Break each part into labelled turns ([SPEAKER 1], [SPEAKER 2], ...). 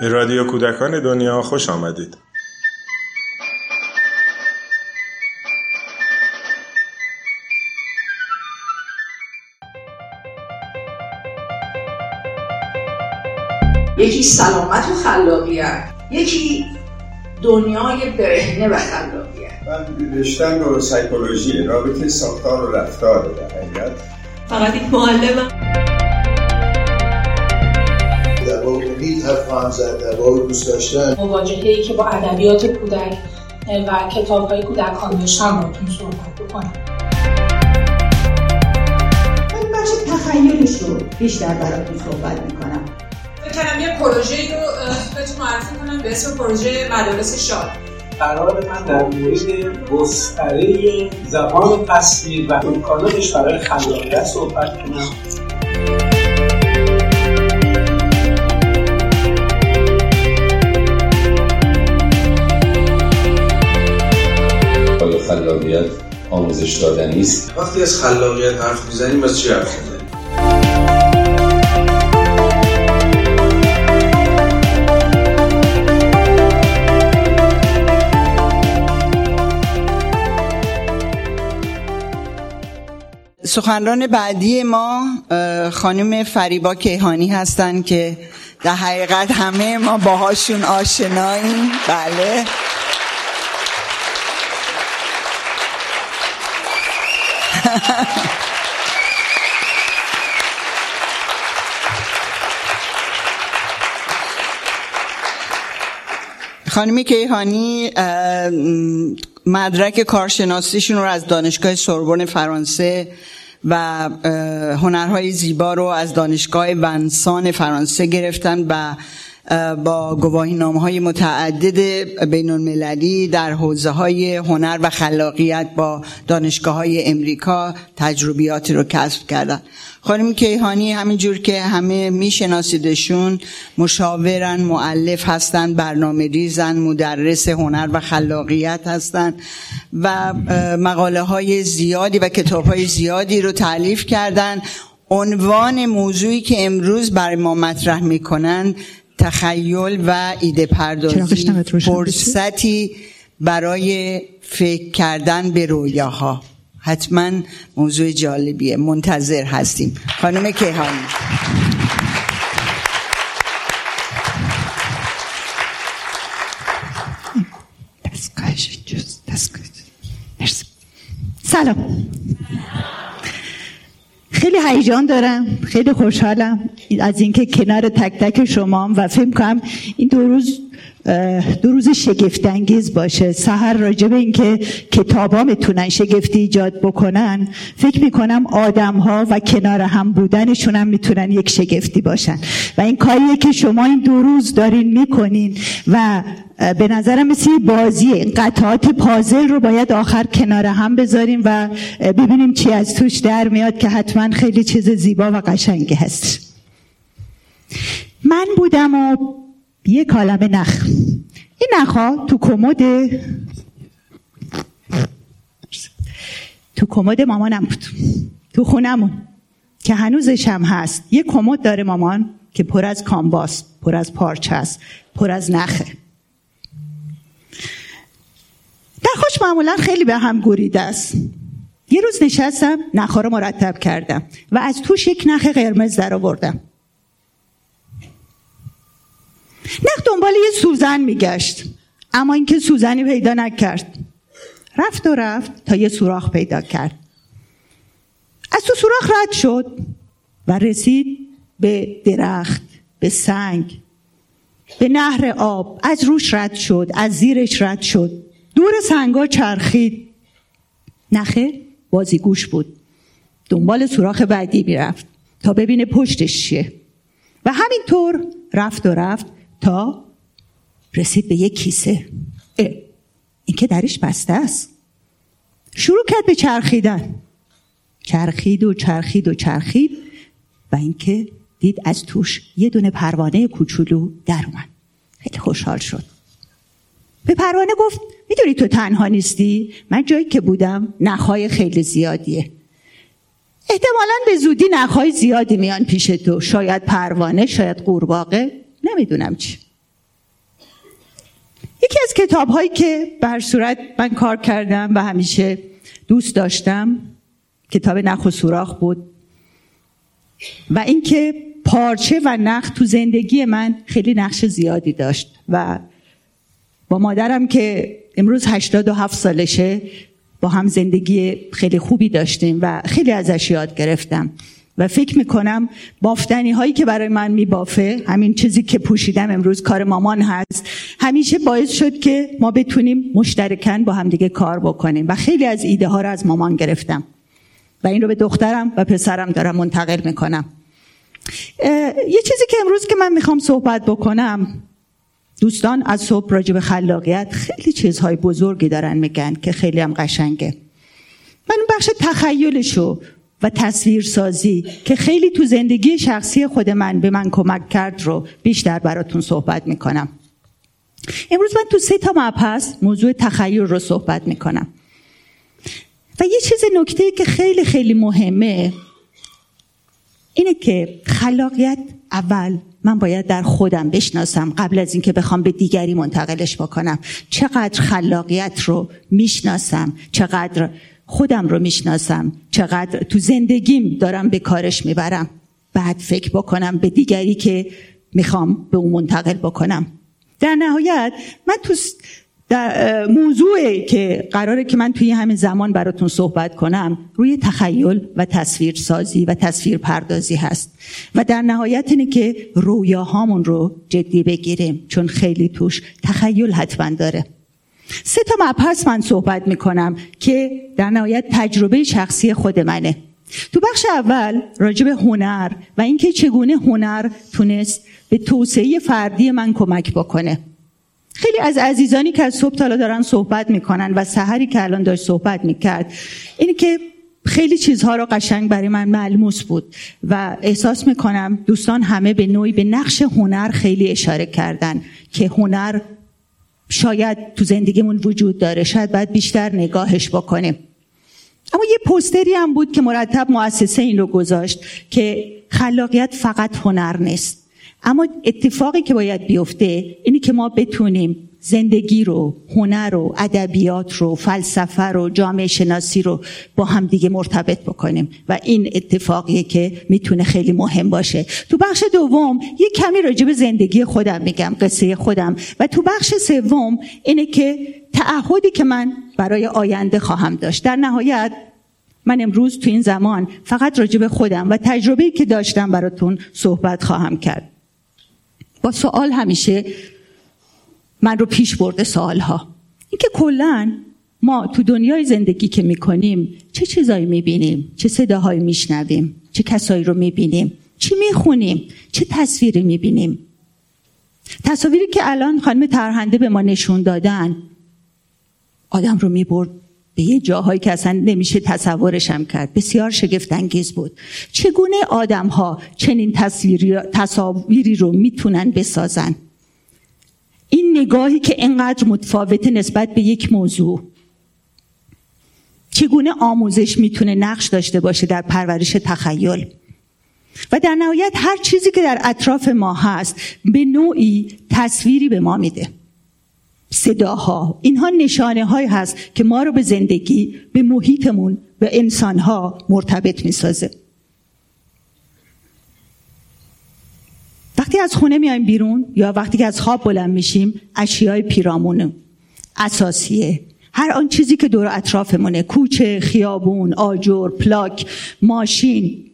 [SPEAKER 1] به رادیو کودکان دنیا خوش آمدید.
[SPEAKER 2] یکی سلامت و خلاقیت یکی دنیای برهنه و خلاقیت.
[SPEAKER 3] من رشتم رو سایکولوژی رابطه ساختار و رفتار در حقیقت.
[SPEAKER 4] فقط یک معلمم.
[SPEAKER 5] امید حرف زد در واقع دوست داشتن.
[SPEAKER 6] مواجهه که با ادبیات کودک و کتاب های کودکان داشتم باتون صحبت بکنم.
[SPEAKER 7] من بخش تخیلش رو بیشتر براتون صحبت می‌کنم.
[SPEAKER 4] کنم یه پروژه رو بهتون معرفی کنم به اسم پروژه مدارس شاد.
[SPEAKER 8] قرار من در مورد گستره زبان تصویر و امکاناتش برای خلاقیت صحبت کنم.
[SPEAKER 9] خلاقیت آموزش دادنی است.
[SPEAKER 3] وقتی از خلاقیت حرف می‌زنیم از چی حرف می‌زنیم؟
[SPEAKER 10] سخنران بعدی ما خانم فریبا کیهانی هستن که در حقیقت همه ما باهاشون آشناییم. بله. خانم کیهانی مدرک کارشناسیشون رو از دانشگاه سوربن فرانسه و هنرهای زیبا رو از دانشگاه ونسان فرانسه گرفتن و با گواهی نامه های متعدد بین المللی در حوزه های هنر و خلاقیت با دانشگاه های امریکا تجربیاتی رو کسب کردن. خانم کیهانی همینجور که همه میشناسیدشون مشاورن معلف هستن برنامه ریزن مدرس هنر و خلاقیت هستن و مقاله های زیادی و کتاب های زیادی رو تعلیف کردن. عنوان موضوعی که امروز برای ما مطرح می‌کنن تخیل و ایده پردازی فرصتی برای فکر کردن به رویاها. حتما موضوع جالبیه. منتظر هستیم. خانم کیهانی.
[SPEAKER 7] سلام. خیلی هیجان دارم. خیلی خوشحالم از اینکه کنار تک تک شما و فکر کنم این دو روز دو روز شگفت انگیز باشه. سهر راجع به اینکه کتابا می‌تونن شگفتی ایجاد بکنن. فکر می‌کنم آدم ها و کنار هم بودنشون هم می‌تونن یک شگفتی باشن. و این کاریه که شما این دو روز دارین می‌کنین و به نظرم مثل بازی قطعات پازل رو باید آخر کنار هم بذاریم و ببینیم چی از توش در میاد که حتما خیلی چیز زیبا و قشنگی هست. من بودم و یه کالم نخ. این نخها تو کمد تو کمد مامانم بود. تو خونمون. که هنوزش هم هست. یه کمد داره مامان که پر از کامباس پر از پارچه است پر از نخه. نخاش معمولا خیلی به هم گریده است. یه روز نشستم نخها رو مرتب کردم و از توش یک نخ قرمز در آوردم نخ دنبال یه سوزن میگشت. اما اینکه سوزنی پیدا نکرد. رفت و رفت تا یه سوراخ پیدا کرد. از تو سوراخ رد شد و رسید به درخت به سنگ به نهر آب. از روش رد شد از زیرش رد شد. دور سنگا چرخید. نخه بازیگوش بود. دنبال سوراخ بعدی می‌رفت تا ببینه پشتش چیه. و همینطور رفت و رفت تا رسید به یک کیسه. این که درش بسته است. شروع کرد به چرخیدن. چرخید و چرخید و چرخید و اینکه دید از توش یه دونه پروانه کوچولو در اومد. خیلی خوشحال شد. به پروانه گفت می‌دونی تو تنها نیستی؟ من جایی که بودم نخهای خیلی زیادیه. احتمالا به زودی نخهای زیادی میان پیش تو. شاید پروانه شاید قورباغه. نمی‌دونم چی. یکی از کتاب هایی که بر صورت من کار کردم و همیشه دوست داشتم کتاب نخ و سوراخ بود. و اینکه پارچه و نخ تو زندگی من خیلی نقش زیادی داشت و با مادرم که امروز 87 سالشه با هم زندگی خیلی خوبی داشتیم و خیلی ازش یاد گرفتم. و فکر می‌کنم بافتنی هایی که برای من میبافه همین چیزی که پوشیدم امروز کار مامان هست همیشه باعث شد که ما بتونیم مشترکن با همدیگه کار بکنیم و خیلی از ایده ها رو از مامان گرفتم و این رو به دخترم و پسرم دارم منتقل می‌کنم. یه چیزی که امروز که من می‌خوام صحبت بکنم دوستان از صبح راجع به خلاقیت خیلی چیزهای بزرگی دارن میگن که خیلی هم قشنگه. من اون بخش تخیلشو و تصویر سازی که خیلی تو زندگی شخصی خود من به من کمک کرد رو بیشتر براتون صحبت می‌کنم. امروز من تو سه تا مبحث موضوع تخیل رو صحبت می‌کنم. و یه چیز نکته که خیلی خیلی مهمه اینه که خلاقیت اول من باید در خودم بشناسم قبل از اینکه بخوام به دیگری منتقلش بکنم. چقدر خلاقیت رو می‌شناسم؟ چقدر خودم رو می‌شناسم. چقدر تو زندگیم دارم به کارش می‌برم. بعد فکر بکنم به دیگری که می‌خوام به اون منتقل بکنم. در نهایت من تو در موضوعی که قراره که من توی همین زمان براتون صحبت کنم روی تخیل و تصویر سازی و تصویر پردازی هست. و در نهایت اینه که رویاهامون رو جدی بگیریم چون خیلی توش تخیل حتما داره. سه تا مبحث من صحبت می‌کنم که در نهایت تجربه شخصی خود منه. تو بخش اول راجع هنر و اینکه چگونه هنر تونست به توسعه فردی من کمک بکنه. خیلی از عزیزانی که از صبح تالا دارن صحبت می‌کنن و سحری که الان داشت صحبت می‌کرد اینه که خیلی چیزها رو قشنگ برای من ملموس بود و احساس می‌کنم دوستان همه به نوعی به نقش هنر خیلی اشاره کردن که هنر شاید تو زندگیمون وجود داره شاید باید بیشتر نگاهش بکنیم. اما یه پوستری هم بود که مرتب مؤسسه این رو گذاشت که خلاقیت فقط هنر نیست. اما اتفاقی که باید بیفته اینه که ما بتونیم زندگی رو هنر رو ادبیات رو فلسفه رو جامعه شناسی رو با هم دیگه مرتبط بکنیم. و این اتفاقیه که می‌تونه خیلی مهم باشه. تو بخش دوم یه کمی راجع به زندگی خودم میگم قصه خودم. و تو بخش سوم اینه که تعهدی که من برای آینده خواهم داشت. در نهایت من امروز تو این زمان فقط راجع به خودم و تجربه‌ای که داشتم براتون صحبت خواهم کرد. با سوال همیشه من رو پیش برده سالها اینکه کلا ما تو دنیای زندگی که می‌کنیم چه چیزایی می‌بینیم؟ چه صداهایی میشنویم؟ چه کسایی رو می‌بینیم؟ چی می‌خونیم؟ چه تصویری می‌بینیم؟ تصاویری که الان خانم ترهنده به ما نشون دادن آدم رو می‌برد به یه جاهایی که اصلا نمیشه تصورشم کرد. بسیار شگفت انگیز بود. چگونه آدم ها چنین تصاویری رو می‌تونن بسازن؟ این نگاهی که انقدر متفاوت نسبت به یک موضوع. چگونه آموزش می‌تونه نقش داشته باشه در پرورش تخیل؟ و در نهایت هر چیزی که در اطراف ما هست به نوعی تصویری به ما میده. صداها اینها نشانه های هست که ما رو به زندگی به محیطمون به انسانها مرتبط می‌سازه. وقتی از خونه میایم بیرون یا وقتی که از خواب بلند میشیم اشیای پیرامون اساسیه. هر آن چیزی که دور اطرافمونه کوچه خیابون آجر پلاک ماشین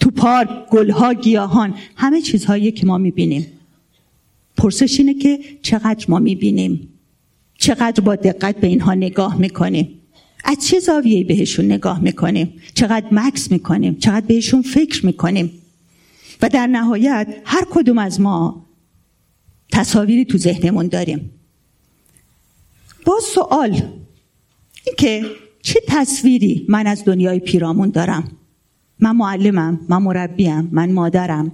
[SPEAKER 7] تو پارک گلها گیاهان همه چیزهایی که ما می‌بینیم. پرسش اینه که چقدر ما می‌بینیم؟ چقدر با دقت به اینها نگاه می‌کنیم؟ از چه زاویه‌ای بهشون نگاه می‌کنیم؟ چقدر مکس می‌کنیم؟ چقدر بهشون فکر می‌کنیم؟ و در نهایت هر کدوم از ما تصاویری تو ذهنمون داریم. با سوال این که چه تصویری من از دنیای پیرامون دارم؟ من معلمم من مربیم من مادرم.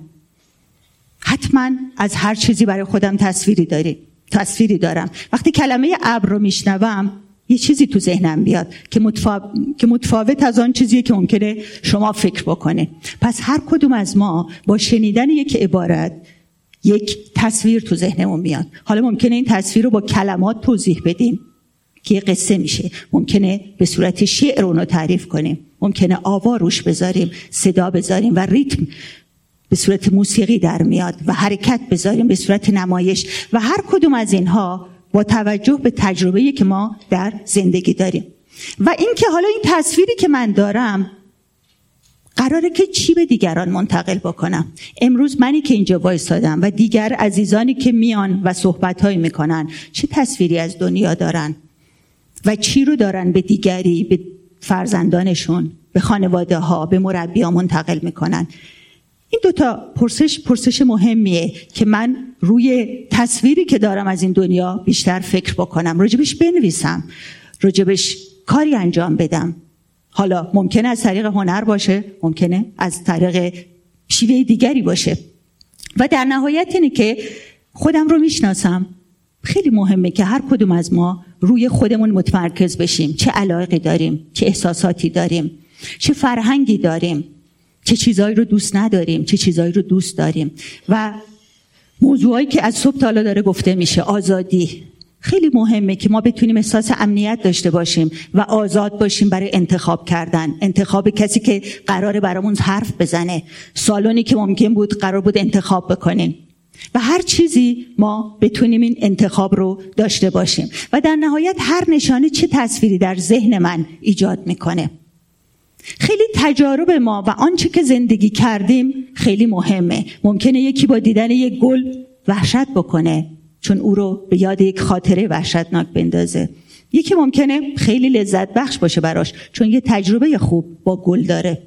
[SPEAKER 7] حتما از هر چیزی برای خودم تصویری داری تصویری دارم. وقتی کلمه ابر رو میشنوم یه چیزی تو ذهنم بیاد که, که متفاوت از آن چیزیه که ممکنه شما فکر بکنه. پس هر کدوم از ما با شنیدن یک عبارت یک تصویر تو ذهنمون میاد. حالا ممکنه این تصویر رو با کلمات توضیح بدیم که یه قصه میشه. ممکنه به صورت شعر اونو تعریف کنیم. ممکنه آوا روش بذاریم صدا بذاریم و ریتم به صورت موسیقی در میاد و حرکت بذاریم به صورت نمایش. و هر کدوم از اینها با توجه به تجربه که ما در زندگی داریم. و اینکه حالا این تصویری که من دارم قراره که چی به دیگران منتقل بکنم؟ امروز منی که اینجا وایستادم و دیگر عزیزانی که میان و صحبت می‌کنن چه تصویری از دنیا دارن؟ و چی رو دارن به دیگری به فرزندانشون به خانواده ها به مربی ها منتقل می‌کنن؟ این دوتا پرسش پرسش مهمیه که من روی تصویری که دارم از این دنیا بیشتر فکر بکنم. راجبش بنویسم. راجبش کاری انجام بدم. حالا ممکنه از طریق هنر باشه ممکنه از طریق شیوه دیگری باشه. و در نهایت اینه که خودم رو می‌شناسم. خیلی مهمه که هر کدوم از ما روی خودمون متمرکز بشیم. چه علاقی داریم چه احساساتی داریم چه فرهنگی داریم. چه چیزایی رو دوست نداریم چه چیزایی رو دوست داریم. و موضوعایی که از صبح تا داره گفته میشه آزادی. خیلی مهمه که ما بتونیم احساس امنیت داشته باشیم و آزاد باشیم برای انتخاب کردن. انتخاب کسی که قراره برامون حرف بزنه. سالونی که ممکن بود قرار بود انتخاب بکنین. و هر چیزی ما بتونیم این انتخاب رو داشته باشیم. و در نهایت هر نشانه چه تصویری در ذهن من ایجاد می‌کنه. خیلی تجارب ما و آنچه که زندگی کردیم خیلی مهمه. ممکنه یکی با دیدن یک گل وحشت بکنه چون او رو به یاد یک خاطره وحشتناک بندازه. یکی ممکنه خیلی لذت بخش باشه براش چون یه تجربه خوب با گل داره.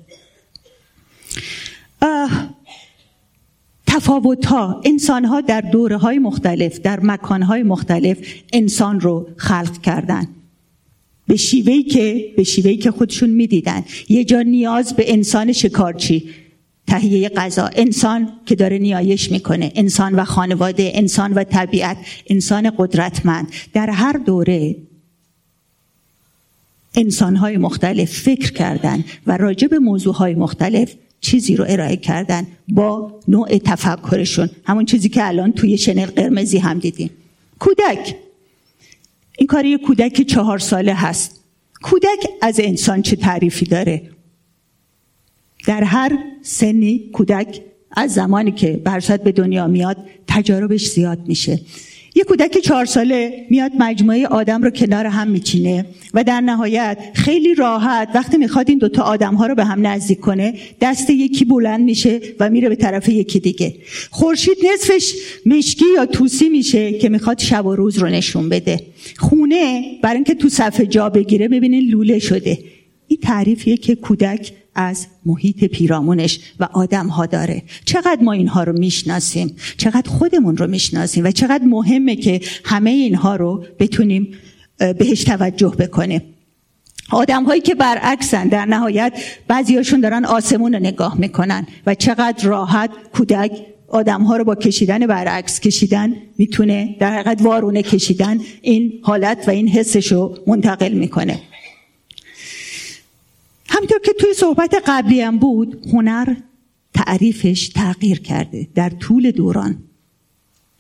[SPEAKER 7] تفاوت ها انسان ها در دوره های مختلف در مکان های مختلف انسان رو خلق کردن. به شیوهی که به شیوهی که خودشون می‌دیدن. یه جا نیاز به انسان شکارچی. تهیه غذا. انسان که داره نیایش می‌کنه. انسان و خانواده انسان و طبیعت. انسان قدرتمند. در هر دوره انسانهای مختلف فکر کردن و راجع به موضوعهای مختلف چیزی رو ارائه کردن با نوع تفکرشون. همون چیزی که الان توی شنل قرمزی هم دیدیم. کودک. این کاری کودک چهار ساله هست. کودک از انسان چه تعریفی داره؟ در هر سنی کودک از زمانی که برصد به دنیا میاد تجاربش زیاد میشه. یه کودک چهار ساله میاد مجموعه آدم رو کنار هم میچینه و در نهایت خیلی راحت وقتی می‌خواد این دوتا آدم ها رو به هم نزدیک کنه دست یکی بلند میشه و میره به طرف یکی دیگه. خورشید نصفش مشکی یا توسی میشه که می‌خواد شب و روز رو نشون بده. خونه برای اینکه تو صفحه جا بگیره ببینین لوله شده. این تعریفیه که کودک از محیط پیرامونش و آدم ها داره. چقدر ما اینها رو می‌شناسیم؟ چقدر خودمون رو می‌شناسیم؟ و چقدر مهمه که همه اینها رو بتونیم بهش توجه بکنیم. آدم هایی که برعکسن در نهایت بعضیاشون دارن آسمون رو نگاه می‌کنن و چقدر راحت کودک آدم ها رو با کشیدن برعکس کشیدن می‌تونه در حقیقت وارونه کشیدن این حالت و این حسش رو منتقل می‌کنه. همینطور که توی صحبت قبلی هم بود هنر تعریفش تغییر کرده در طول دوران.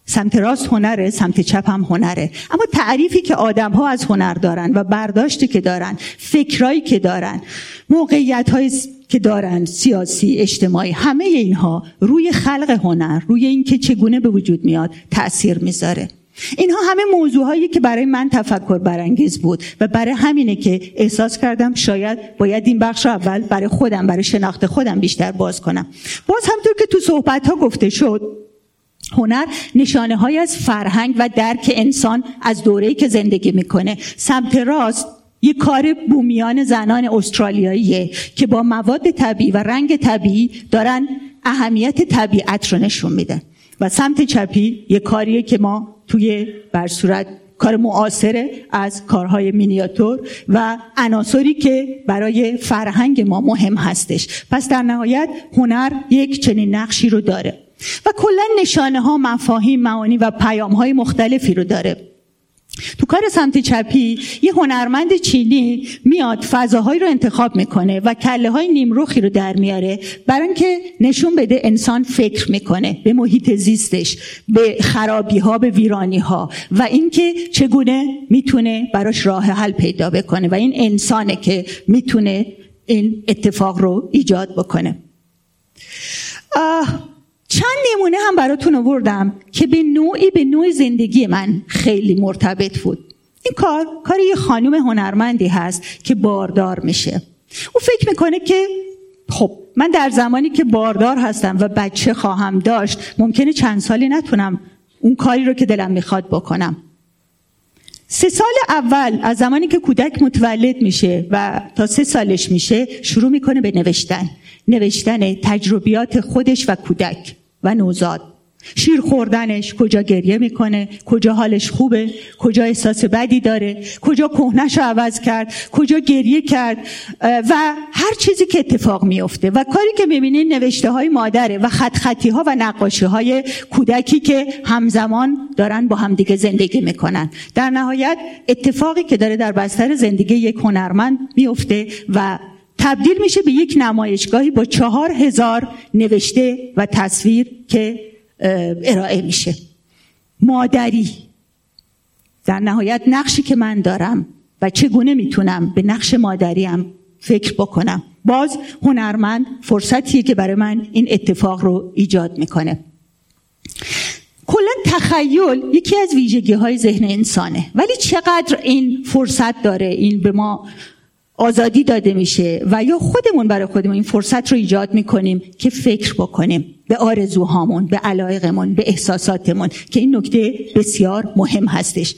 [SPEAKER 7] سمت راست هنره سمت چپ هم هنره. اما تعریفی که آدم ها از هنر دارن و برداشتی که دارن فکرایی که دارن موقعیت هایی که دارن سیاسی اجتماعی همه اینها روی خلق هنر روی اینکه چگونه به وجود میاد تاثیر می‌ذاره. اینها همه موضوع هایی که برای من تفکر برانگیز بود و برای همینه که احساس کردم شاید باید این بخش اول برای خودم برای شناخت خودم بیشتر باز کنم. باز همطور که تو صحبت ها گفته شد هنر نشانه های از فرهنگ و درک انسان از دوره‌ای که زندگی می‌کنه. سمت راست یه کار بومیان زنان استرالیاییه که با مواد طبیعی و رنگ طبیعی دارن اهمیت طبیعت رو نشون میدن. و سمت چپی یه کاریه که ما توی بر صورت کار معاصره از کارهای مینیاتور و عناصری که برای فرهنگ ما مهم هستش. پس در نهایت هنر یک چنین نقشی رو داره و کلا نشانه ها مفاهیم معانی و پیام های مختلفی رو داره. تو کار سمت چپی یه هنرمند چینی میاد فضاهایی رو انتخاب می‌کنه و کله های نیمروخی رو در میاره برای اینکه نشون بده انسان فکر می‌کنه به محیط زیستش به خرابی ها به ویرانی ها و اینکه چگونه می‌تونه براش راه حل پیدا بکنه و این انسانه که می‌تونه این اتفاق رو ایجاد بکنه. چند نمونه هم براتون آوردم که به نوعی به نوع زندگی من خیلی مرتبط بود. این کار کار یه خانم هنرمندی هست که باردار میشه. او فکر می‌کنه که خب من در زمانی که باردار هستم و بچه خواهم داشت ممکنه چند سالی نتونم اون کاری رو که دلم می‌خواد بکنم. سه سال اول از زمانی که کودک متولد میشه و تا سه سالش میشه شروع می‌کنه به نوشتن. نوشتن تجربیات خودش و کودک. و نوزاد. شیر خوردنش کجا گریه می‌کنه؟ کجا حالش خوبه؟ کجا احساس بدی داره؟ کجا کهنش رو عوض کرد؟ کجا گریه کرد؟ و هر چیزی که اتفاق میفته و کاری که می‌بینین نوشته های مادره و خط خطی ها و نقاشی های کودکی که همزمان دارن با همدیگه زندگی می‌کنن. در نهایت اتفاقی که داره در بستر زندگی یک هنرمند میفته و تبدیل میشه به یک نمایشگاهی با چهار هزار نوشته و تصویر که ارائه میشه. مادری. در نهایت نقشی که من دارم و چگونه می‌تونم به نقش مادریم فکر بکنم. باز هنرمند فرصتیه که برای من این اتفاق رو ایجاد می‌کنه. کلا تخیل یکی از ویژگی های ذهن انسانه. ولی چقدر این فرصت داره این به ما آزادی داده میشه و یا خودمون برای خودمون این فرصت رو ایجاد می‌کنیم که فکر بکنیم به آرزوهامون به علایقمون به احساساتمون که این نکته بسیار مهم هستش.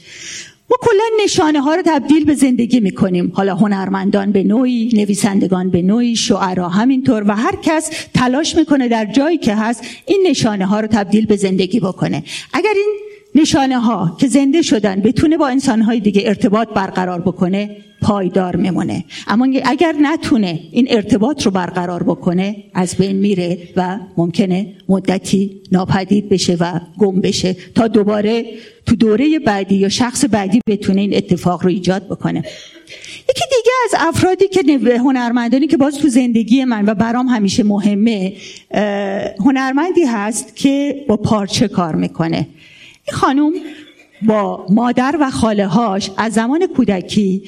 [SPEAKER 7] ما کلا نشانه ها رو تبدیل به زندگی می‌کنیم. حالا هنرمندان به نوعی نویسندگان به نوعی شعرا همینطور و هر کس تلاش می‌کنه در جایی که هست این نشانه ها رو تبدیل به زندگی بکنه. اگر این نشانه ها که زنده شدن بتونه با انسان های دیگه ارتباط برقرار بکنه پایدار میمونه. اما اگر نتونه این ارتباط رو برقرار بکنه از بین میره و ممکنه مدتی ناپدید بشه و گم بشه تا دوباره تو دوره بعدی یا شخص بعدی بتونه این اتفاق رو ایجاد بکنه. یکی دیگه از افرادی که هنرمندانی که باز تو زندگی من و برام همیشه مهمه هنرمندی هست که با پارچه کار می‌کنه. این خانوم با مادر و خاله هاش از زمان کودکی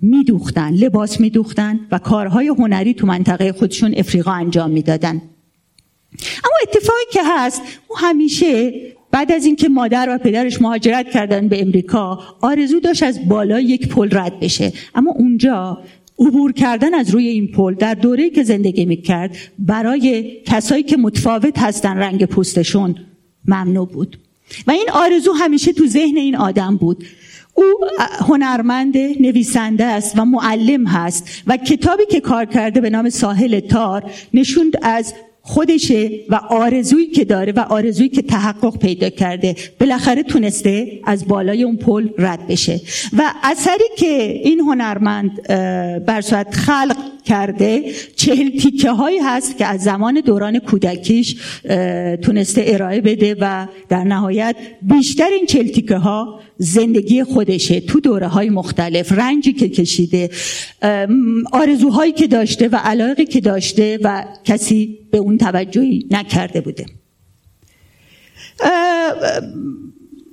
[SPEAKER 7] میدوختن لباس میدوختن و کارهای هنری تو منطقه خودشون افریقا انجام می‌دادن. اما اتفاقی که هست او همیشه بعد از اینکه مادر و پدرش مهاجرت کردن به امریکا آرزو داشت از بالای یک پل رد بشه. اما اونجا عبور کردن از روی این پل در دوره‌ای که زندگی می‌کرد برای کسایی که متفاوت هستن رنگ پوستشون ممنوع بود. و این آرزو همیشه تو ذهن این آدم بود. او هنرمند نویسنده است و معلم هست و کتابی که کار کرده به نام ساحل تار نشوند از خودشه و آرزویی که داره و آرزویی که تحقق پیدا کرده. بالاخره تونسته از بالای اون پل رد بشه. و اثری که این هنرمند بر خلق کرده. چهل تیکه هایی هست که از زمان دوران کودکیش تونسته ارائه بده و در نهایت بیشتر این چهل تیکه ها زندگی خودشه تو دوره های مختلف. رنجی که کشیده آرزوهایی که داشته و علاقی که داشته و کسی به اون توجهی نکرده بوده.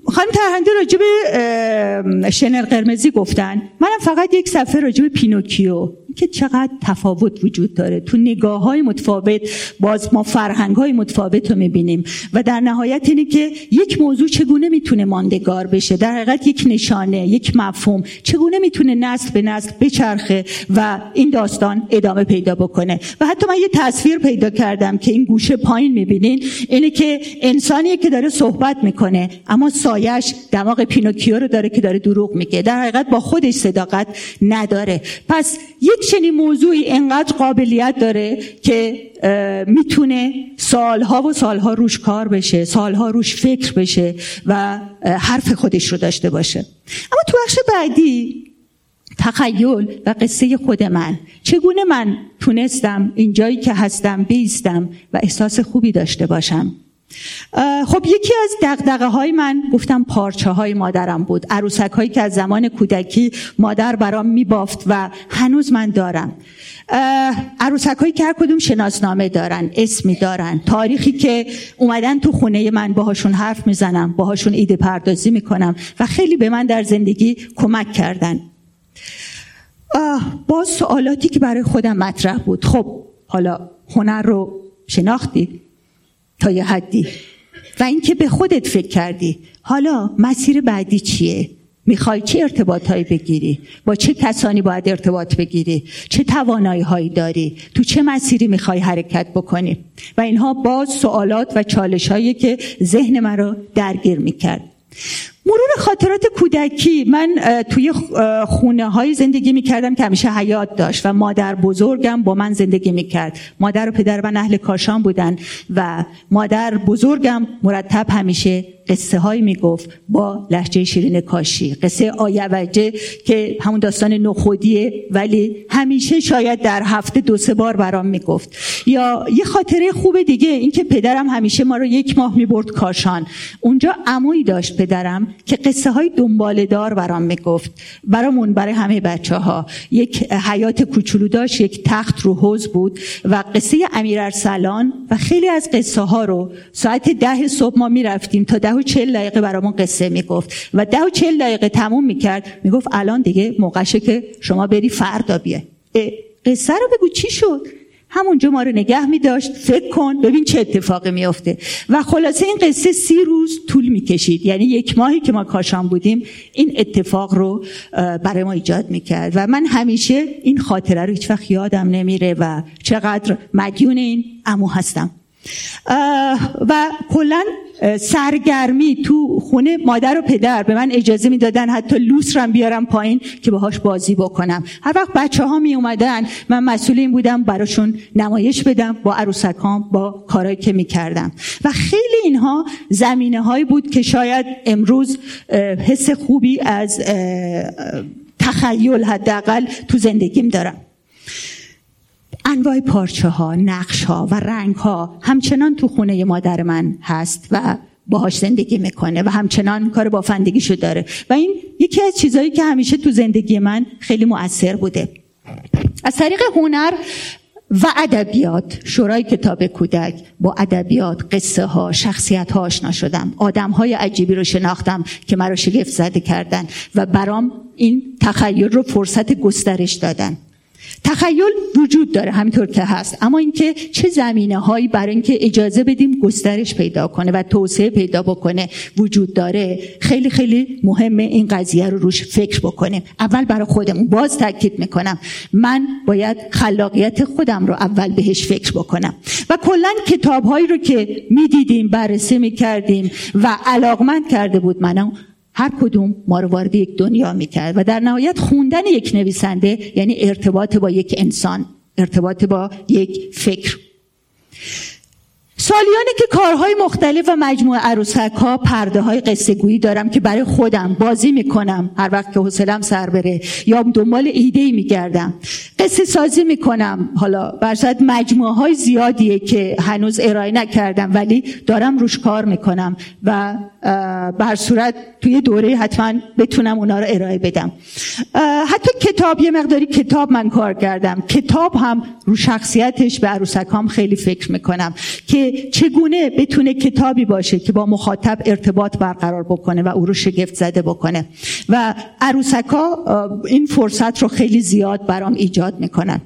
[SPEAKER 7] خانم ترهنده راجب شنل قرمزی گفتن. منم فقط یک صفحه راجب پینوکیو که چقدر تفاوت وجود داره. تو نگاه های متفاوت باز ما فرهنگ های متفاوت رو می‌بینیم و در نهایت اینه که یک موضوع چگونه می‌تونه ماندگار بشه؟ در حقیقت یک نشانه یک مفهوم چگونه می‌تونه نسل به نسل بچرخه و این داستان ادامه پیدا بکنه؟ و حتی من یه تصویر پیدا کردم که این گوشه پایین می‌بینین. اینه که انسانیه که داره صحبت می‌کنه اما سایش دماغ پینوکیو رو داره که داره دروغ میگه. در حقیقت با خودش صداقت نداره. پس یک چنین موضوعی انقدر قابلیت داره که می‌تونه سالها و سالها روش کار بشه سالها روش فکر بشه و حرف خودش رو داشته باشه. اما تو بخش بعدی تخیل و قصه خود من. چگونه من تونستم اینجایی که هستم بیستم و احساس خوبی داشته باشم؟ خب یکی از دقدقه های من گفتم پارچه های مادرم بود. عروسک هایی که از زمان کودکی مادر برام میبافت و هنوز من دارم. عروسک هایی که هر کدوم شناسنامه دارن اسمی دارن تاریخی که اومدن تو خونه من باهاشون حرف می‌زنم باهاشون ایده پردازی می‌کنم و خیلی به من در زندگی کمک کردن. با سوالاتی که برای خودم مطرح بود. خب حالا هنر رو شناختی؟ تا یه حدی. و اینکه به خودت فکر کردی. حالا مسیر بعدی چیه؟ می‌خوای چه ارتباط بگیری؟ با چه کسانی باید ارتباط بگیری؟ چه توانایی هایی داری؟ تو چه مسیری می‌خوای حرکت بکنی؟ و اینها باز سوالات و چالش هایی که ذهن مرا درگیر می‌کرد. مرور خاطرات کودکی من توی خونه های زندگی می کردم که همیشه حیات داشت و مادر بزرگم با من زندگی می کرد مادر و پدر من اهل کاشان بودن و مادر بزرگم مرتب همیشه قصه هایی می‌گفت با لحجه شیرین کاشی. قصه آیوجه که همون داستان نخودیه ولی همیشه شاید در هفته دو سه بار برام می‌گفت. یا یه خاطره خوب دیگه اینکه پدرم همیشه ما رو یک ماه می‌برد کاشان. اونجا عمویی داشت پدرم. که قصه های دنباله دار برام می‌گفت. برامون برای همه بچه ها یک حیات کوچولو داشت یک تخت رو حوز بود و قصه امیر ارسلان و خیلی از قصه ها رو ساعت ده صبح ما می‌رفتیم تا ده و چل دقیقه برامون قصه می‌گفت. و ده و چل دقیقه تموم می‌کرد. می‌گفت الان دیگه موقعشه که شما بری فردا بیه قصه رو بگو چی شد؟ همونجا ما رو نگه می داشت فکر کن ببین چه اتفاقی میافته. و خلاصه این قصه سی روز طول می‌کشید. یعنی یک ماهی که ما کاشان بودیم این اتفاق رو برای ما ایجاد می‌کرد. و من همیشه این خاطره رو هیچ وقت یادم نمیره و چقدر مدیون این امو هستم. و کلا سرگرمی تو خونه مادر و پدر به من اجازه می‌دادن حتی لوس رم بیارم پایین که باهاش بازی بکنم. هر وقت بچه ها می اومدن من مسئول این بودم براشون نمایش بدم با عروسکام با کارهایی که می‌کردم. و خیلی اینها زمینه هایی بود که شاید امروز حس خوبی از تخیل حداقل تو زندگیم دارم. انواع پارچه ها نقش ها و رنگ ها همچنان تو خونه مادر من هست و باهاش زندگی می‌کنه و همچنان کار بافندگیشو داره. و این یکی از چیزهایی که همیشه تو زندگی من خیلی مؤثر بوده. از طریق هنر و ادبیات شورای کتاب کودک با ادبیات قصه ها شخصیت ها آشنا شدم آدم های عجیبی رو شناختم که مرا شگفت زده کردن و برام این تخیل رو فرصت گسترش دادن. تخیل وجود داره همینطور که هست. اما اینکه چه زمینه هایی برای اینکه اجازه بدیم گسترش پیدا کنه و توسعه پیدا بکنه وجود داره خیلی خیلی مهمه این قضیه رو روش فکر بکنیم. اول برای خودمون باز تاکید می‌کنم من باید خلاقیت خودم رو اول بهش فکر بکنم. و کلا کتاب هایی رو که می‌دیدیم بررسی می‌کردیم و علاقمند کرده بود منو هر کدوم ما رو وارد یک دنیا می‌کرد و در نهایت خوندن یک نویسنده یعنی ارتباط با یک انسان ارتباط با یک فکر. سالیانه که کارهای مختلف و مجموعه عروسک ها پرده های قصه گویی دارم که برای خودم بازی می‌کنم. هر وقت که حوصلم سر بره یا دنبال ایده ای میگردم. قصه سازی می‌کنم. حالا برصد مجموعه های زیادیه که هنوز ارائه نکردم ولی دارم روش کار می‌کنم و بر صورت توی دوره حتما بتونم اونا رو ارائه بدم. حتی کتاب یه مقداری کتاب من کار کردم. کتاب هم رو شخصیتش به عروسکام خیلی فکر می‌کنم که چگونه بتونه کتابی باشه که با مخاطب ارتباط برقرار بکنه و او رو شگفت زده بکنه. و عروسکا این فرصت رو خیلی زیاد برام ایجاد می‌کنن.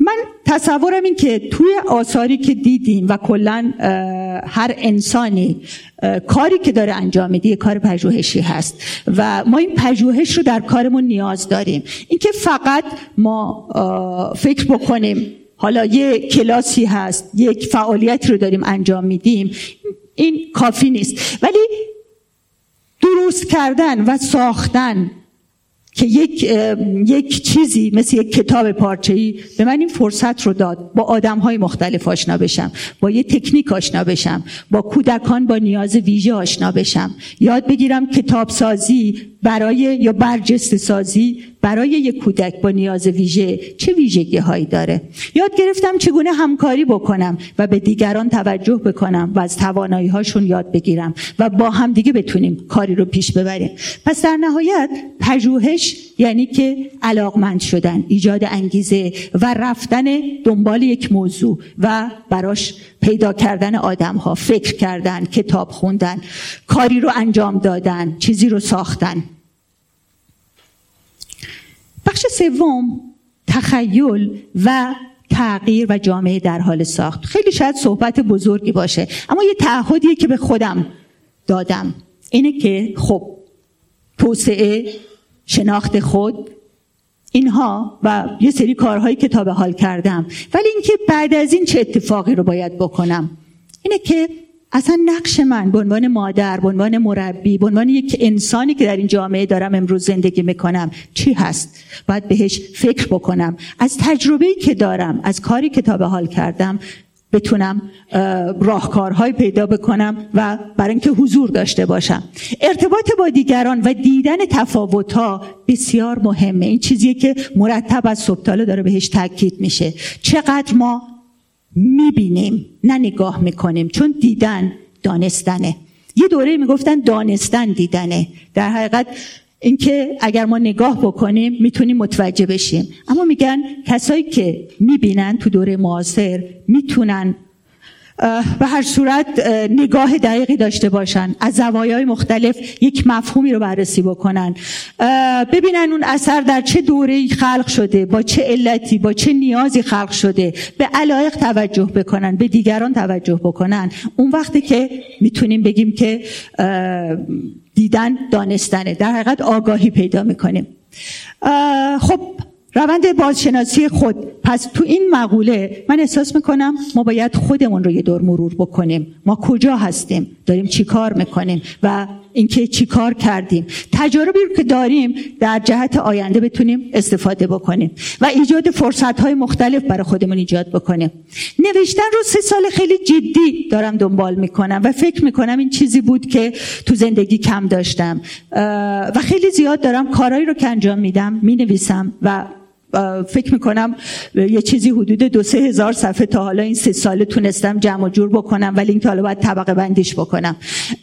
[SPEAKER 7] من تصورم این که توی آثاری که دیدیم و کلا هر انسانی کاری که داره انجام میده یه کار پژوهشی هست و ما این پژوهش رو در کارمون نیاز داریم. اینکه فقط ما فکر بکنیم حالا یه کلاسی هست یک فعالیت رو داریم انجام میدیم این کافی نیست. ولی درست کردن و ساختن که یک یک چیزی مثل یک کتاب پارچه‌ای به من این فرصت رو داد با آدم های مختلف آشنا بشم با یه تکنیک آشنا بشم با کودکان با نیاز ویژه آشنا بشم. یاد بگیرم کتاب سازی برای یا برجست سازی برای یک کودک با نیاز ویژه چه ویژگی هایی داره. یاد گرفتم چگونه همکاری بکنم و به دیگران توجه بکنم و از توانایی هاشون یاد بگیرم و با هم دیگه بتونیم کاری رو پیش ببریم. پس در نهایت پژوهش یعنی که علاقمند شدن ایجاد انگیزه و رفتن دنبال یک موضوع و براش پیدا کردن آدم ها فکر کردن کتاب خوندن کاری رو انجام دادن چیزی رو ساختن. بخش سوم تخیل و تغییر و جامعه در حال ساخت. خیلی شاید صحبت بزرگی باشه اما یه تعهدیه که به خودم دادم. اینه که خب توسعه شناخت خود. اینها و یه سری کارهای کتاب حال کردم. ولی اینکه بعد از این چه اتفاقی رو باید بکنم؟ اینه که اصلا نقش من به عنوان مادر به عنوان مربی به عنوان یک انسانی که در این جامعه دارم امروز زندگی می‌کنم چی هست؟ باید بهش فکر بکنم. از تجربه که دارم از کاری کتاب حال کردم بتونم راهکارهای پیدا بکنم و برای اینکه حضور داشته باشم. ارتباط با دیگران و دیدن تفاوت ها بسیار مهمه. این چیزیه که مرتب از صبح داره بهش تاکید میشه. چقدر ما می‌بینیم نه نگاه می‌کنیم چون دیدن دانستنه. یه دوره می‌گفتن دانستن دیدنه. در حقیقت اینکه اگر ما نگاه بکنیم می‌تونیم متوجه بشیم. اما میگن کسایی که می‌بینن تو دوره معاصر می‌تونن به هر صورت نگاه دقیقی داشته باشن از زوایای مختلف یک مفهومی رو بررسی بکنن. ببینن اون اثر در چه دوره خلق شده با چه علتی با چه نیازی خلق شده به علایق توجه بکنن به دیگران توجه بکنن. اون وقتی که می‌تونیم بگیم که دیدن دانستنه در حقیقت آگاهی پیدا می‌کنیم. خب روند بازشناسی خود. پس تو این مقوله من احساس می‌کنم ما باید خودمون رو یه دور مرور بکنیم. ما کجا هستیم؟ داریم چی کار می‌کنیم؟ و اینکه چی کار کردیم؟ تجاربی رو که داریم در جهت آینده بتونیم استفاده بکنیم و ایجاد فرصت های مختلف برای خودمون ایجاد بکنیم. نوشتن رو سه سال خیلی جدی دارم دنبال می‌کنم و فکر می‌کنم این چیزی بود که تو زندگی کم داشتم. و خیلی زیاد دارم کارهایی رو که انجام میدم می‌نویسم و فکر می‌کنم یه چیزی حدود دو سه هزار صفحه تا حالا این سه ساله تونستم جمع و جور بکنم ولی اینکه حالا باید طبقه بندیش بکنم.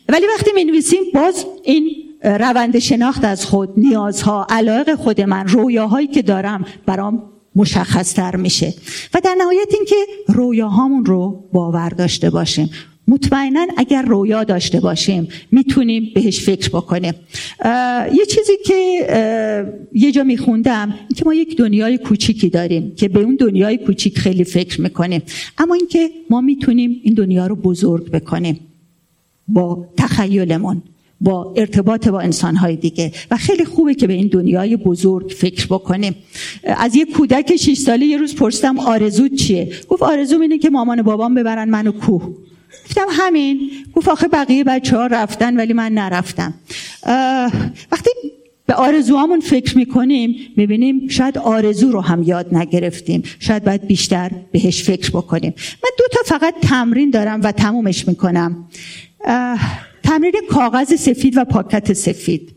[SPEAKER 7] ولی وقتی می نویسیم باز این روند شناخت از خود نیازها علایق خود من رویاهایی که دارم برام مشخصتر میشه. و در نهایت اینکه رویاهامون رو باور داشته باشیم. مطمئنا اگر رویا داشته باشیم می‌تونیم بهش فکر بکنیم. یه چیزی که یه جا میخوندم که ما یک دنیای کوچیکی داریم که به اون دنیای کوچیک خیلی فکر می‌کنیم. اما اینکه ما می‌تونیم این دنیا رو بزرگ بکنیم با تخیلمون با ارتباط با انسانهای دیگه. و خیلی خوبه که به این دنیای بزرگ فکر بکنیم. از یه کودک 6 ساله یه روز پرسیدم آرزو چیه؟ گفت آرزو اینه که مامان بابام ببرن منو کوه. گفتم همین. گفت آخه بقیه بچه ها رفتن ولی من نرفتم. وقتی به آرزوهامون فکر می‌کنیم می‌بینیم شاید آرزو رو هم یاد نگرفتیم. شاید باید بیشتر بهش فکر بکنیم. من دو تا فقط تمرین دارم و تمومش می‌کنم. تمرین کاغذ سفید و پاکت سفید.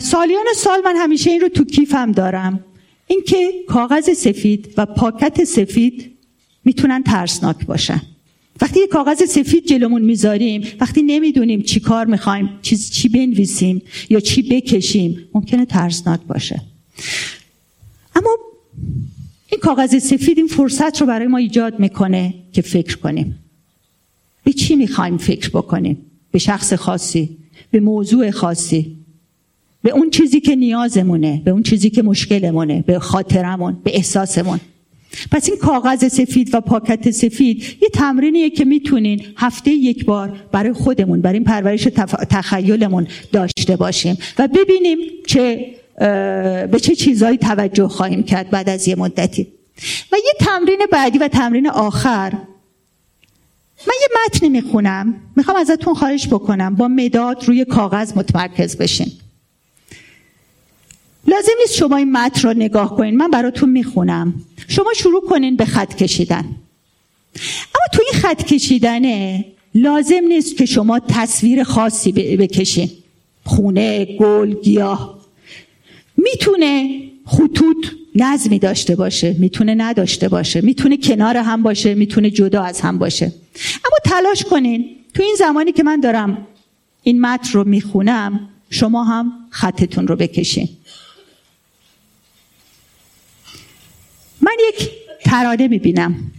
[SPEAKER 7] سالیان سال من همیشه این رو تو کیفم دارم. اینکه کاغذ سفید و پاکت سفید می‌تونن ترسناک باشن. وقتی یه کاغذ سفید جلومون می‌ذاریم وقتی نمی‌دونیم چی کار می‌خوایم چیز چی بنویسیم یا چی بکشیم ممکنه ترسناک باشه. اما این کاغذ سفید این فرصت رو برای ما ایجاد می‌کنه که فکر کنیم. به چی می‌خوایم فکر بکنیم؟ به شخص خاصی به موضوع خاصی به اون چیزی که نیازمونه به اون چیزی که مشکلمونه به خاطرمون به احساسمون. پس این کاغذ سفید و پاکت سفید یه تمرینیه که می‌تونین هفته یک بار برای خودمون برای این پرورش تخیلمون داشته باشیم و ببینیم چه به چه چیزهایی توجه خواهیم کرد بعد از یه مدتی. و یه تمرین بعدی و تمرین آخر. من یه متنی می‌خونم. می‌خوام ازتون خواهش بکنم. با مداد روی کاغذ متمرکز بشین. لازم نیست شما این متن رو نگاه کنین. من براتون می‌خونم. شما شروع کنین به خط کشیدن. اما تو این خط کشیدنه لازم نیست که شما تصویر خاصی بکشین. خونه گل گیاه. می‌تونه خطوط نظمی داشته باشه می‌تونه نداشته باشه می‌تونه کنار هم باشه می‌تونه جدا از هم باشه. اما تلاش کنین. تو این زمانی که من دارم این متن رو می‌خونم شما هم خطتون رو بکشین. من یک ترانه می‌بینم.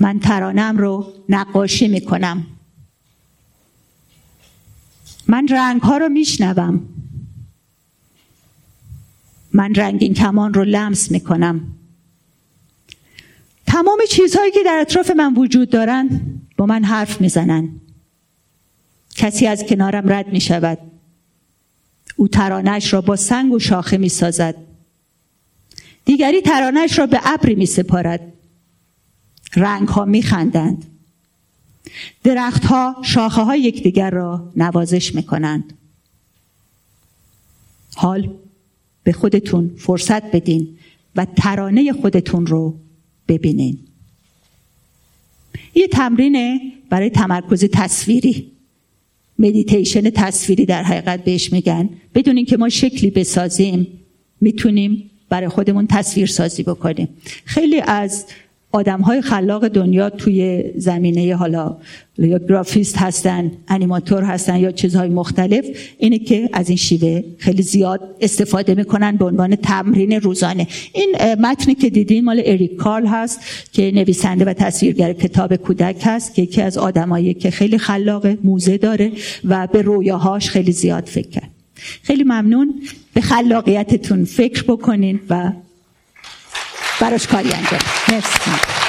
[SPEAKER 7] من ترانم رو نقاشی می‌کنم. من رنگ ها رو میشنوم. من رنگین کمان رو لمس می‌کنم. تمام چیزهایی که در اطراف من وجود دارن با من حرف می‌زنن. کسی از کنارم رد می شود او ترانش را با سنگ و شاخه می سازد دیگری ترانش را به ابری می سپارد رنگ ها می خندند درخت ها شاخه های یکدیگر را نوازش می کنند حال به خودتون فرصت بدین و ترانه خودتون رو ببینین. یه تمرینه برای تمرکز تصویری. مدیتیشن تصویری در حقیقت بهش میگن. بدون اینکه ما شکلی بسازیم می‌تونیم برای خودمون تصویر سازی بکنیم. خیلی از آدم های خلاق دنیا توی زمینه حالا یا گرافیست هستن انیماتور هستن یا چیزهای مختلف اینه که از این شیوه خیلی زیاد استفاده می‌کنن به عنوان تمرین روزانه. این متنی که دیدین مال اریک کارل هست که نویسنده و تصویرگر کتاب کودک هست که یکی از آدمایی که خیلی خلاق موزه داره و به رویاهاش خیلی زیاد فکر کرد. خیلی ممنون. به خلاقیتتون فکر بکنین و براش کاری انجام مرسی.